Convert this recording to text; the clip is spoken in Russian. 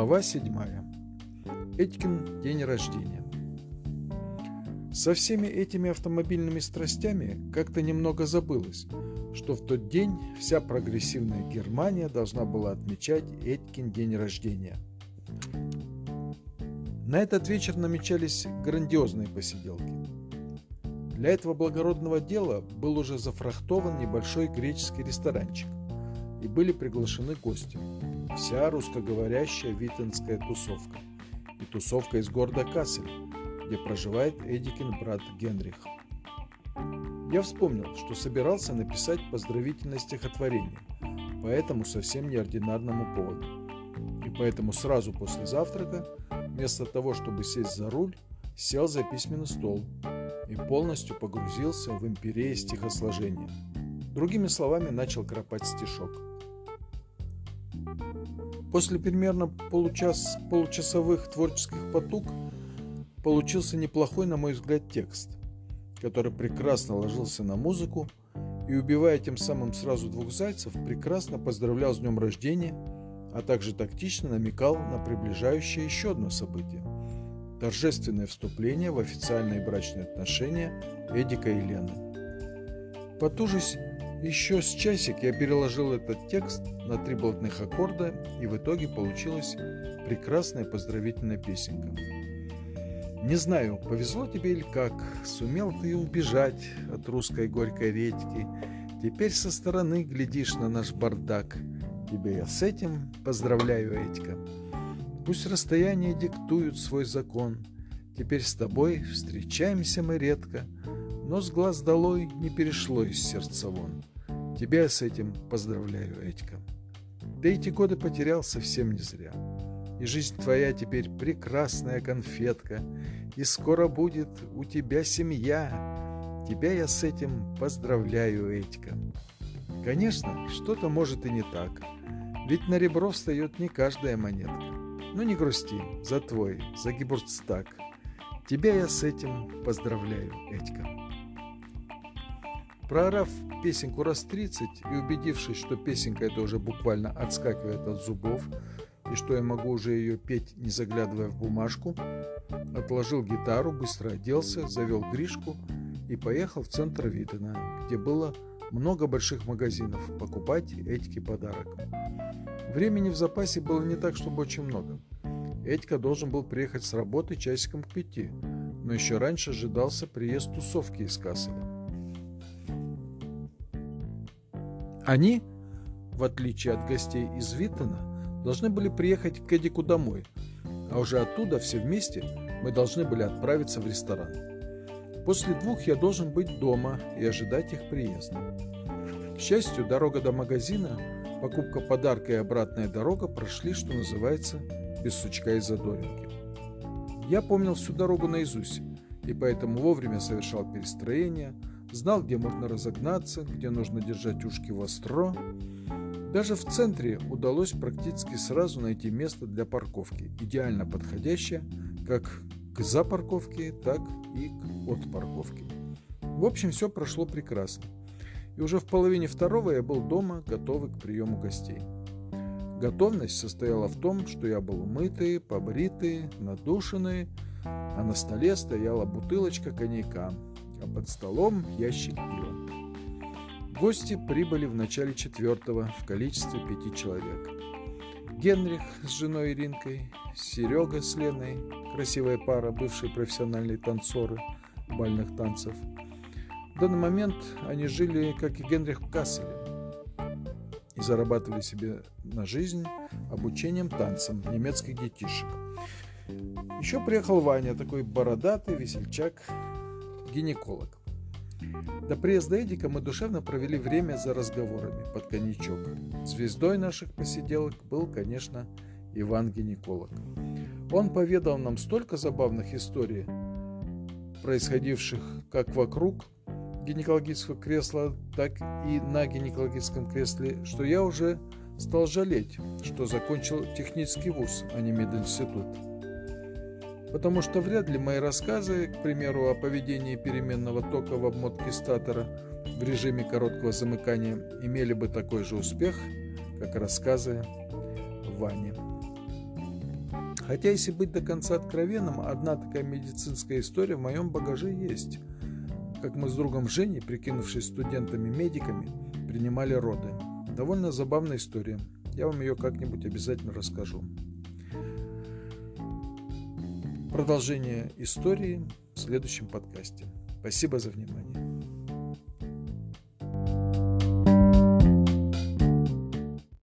Глава 7. Этикин день рождения. Со всеми этими автомобильными страстями как-то немного забылось, что в тот день вся прогрессивная Германия должна была отмечать Этькин день рождения. На этот вечер намечались грандиозные посиделки. Для этого благородного дела был уже зафрахтован небольшой греческий ресторанчик, и были приглашены гости. Вся русскоговорящая витенская тусовка и тусовка из города Кассель, где проживает Эдикин брат Генрих. Я вспомнил, что собирался написать поздравительное стихотворение по этому совсем неординарному поводу. И поэтому сразу после завтрака, вместо того, чтобы сесть за руль, сел за письменный стол и полностью погрузился в империи стихосложения. Другими словами, начал кропать стишок. После примерно получас, получасовых творческих потуг получился неплохой, на мой взгляд, текст, который прекрасно ложился на музыку и, убивая тем самым сразу двух зайцев, прекрасно поздравлял с днем рождения, а также тактично намекал на приближающее еще одно событие – торжественное вступление в официальные брачные отношения Эдика и Лены. Потужись еще с часик я переложил этот текст на три блатных аккорда, и в итоге получилась прекрасная поздравительная песенка. Не знаю, повезло тебе или как, сумел ты убежать от русской горькой редьки, теперь со стороны глядишь на наш бардак. Тебе я с этим поздравляю, Этька. Пусть расстояние диктуют свой закон, теперь с тобой встречаемся мы редко, но с глаз долой не перешло из сердца вон. Тебя с этим поздравляю, Этька. Да эти годы потерял совсем не зря. И жизнь твоя теперь прекрасная конфетка, и скоро будет у тебя семья. Тебя я с этим поздравляю, Этька. Конечно, что-то может и не так, ведь на ребро встает не каждая монетка. Но не грусти, за твой, за Гибурцтаг. Тебя я с этим поздравляю, Этька. Проорав песенку раз 30 и убедившись, что песенка эта уже буквально отскакивает от зубов, и что я могу уже ее петь, не заглядывая в бумажку, отложил гитару, быстро оделся, завел Гришку и поехал в центр Витена, где было много больших магазинов, покупать Этьке подарок. Времени в запасе было не так, чтобы очень много. Этька должен был приехать с работы часиком к пяти, но еще раньше ожидался приезд тусовки из Касселя. Они, в отличие от гостей из Виттона, должны были приехать к Эдику домой, а уже оттуда все вместе мы должны были отправиться в ресторан. После двух я должен быть дома и ожидать их приезда. К счастью, дорога до магазина, покупка подарка и обратная дорога прошли, что называется, без сучка и задоринки. Я помнил всю дорогу наизусть, и поэтому вовремя совершал перестроение – знал, где можно разогнаться, где нужно держать ушки востро. Даже в центре удалось практически сразу найти место для парковки, идеально подходящее как к запарковке, так и к отпарковке. В общем, все прошло прекрасно. И уже в половине второго я был дома, готовый к приему гостей. Готовность состояла в том, что я был умытый, побритый, надушенный, а на столе стояла бутылочка коньяка, под столом ящик пива. Гости прибыли в начале четвертого в количестве пяти человек. Генрих с женой Иринкой, Серега с Леной, красивая пара, бывшие профессиональные танцоры бальных танцев. В данный момент они жили, как и Генрих в Касселе, и зарабатывали себе на жизнь обучением танцам немецких детишек. Еще приехал Ваня, такой бородатый весельчак, гинеколог. До приезда Эдика мы душевно провели время за разговорами под коньячок. Звездой наших посиделок был, конечно, Иван-гинеколог. Он поведал нам столько забавных историй, происходивших как вокруг гинекологического кресла, так и на гинекологическом кресле, что я уже стал жалеть, что закончил технический вуз, а не мединститут потому что вряд ли мои рассказы, к примеру, о поведении переменного тока в обмотке статора в режиме короткого замыкания, имели бы такой же успех, как рассказы Вани. Хотя, если быть до конца откровенным, одна такая медицинская история в моем багаже есть. Как мы с другом Женей, прикинувшись студентами-медиками, принимали роды. Довольно забавная история. Я вам ее как-нибудь обязательно расскажу. Продолжение истории в следующем подкасте. Спасибо за внимание.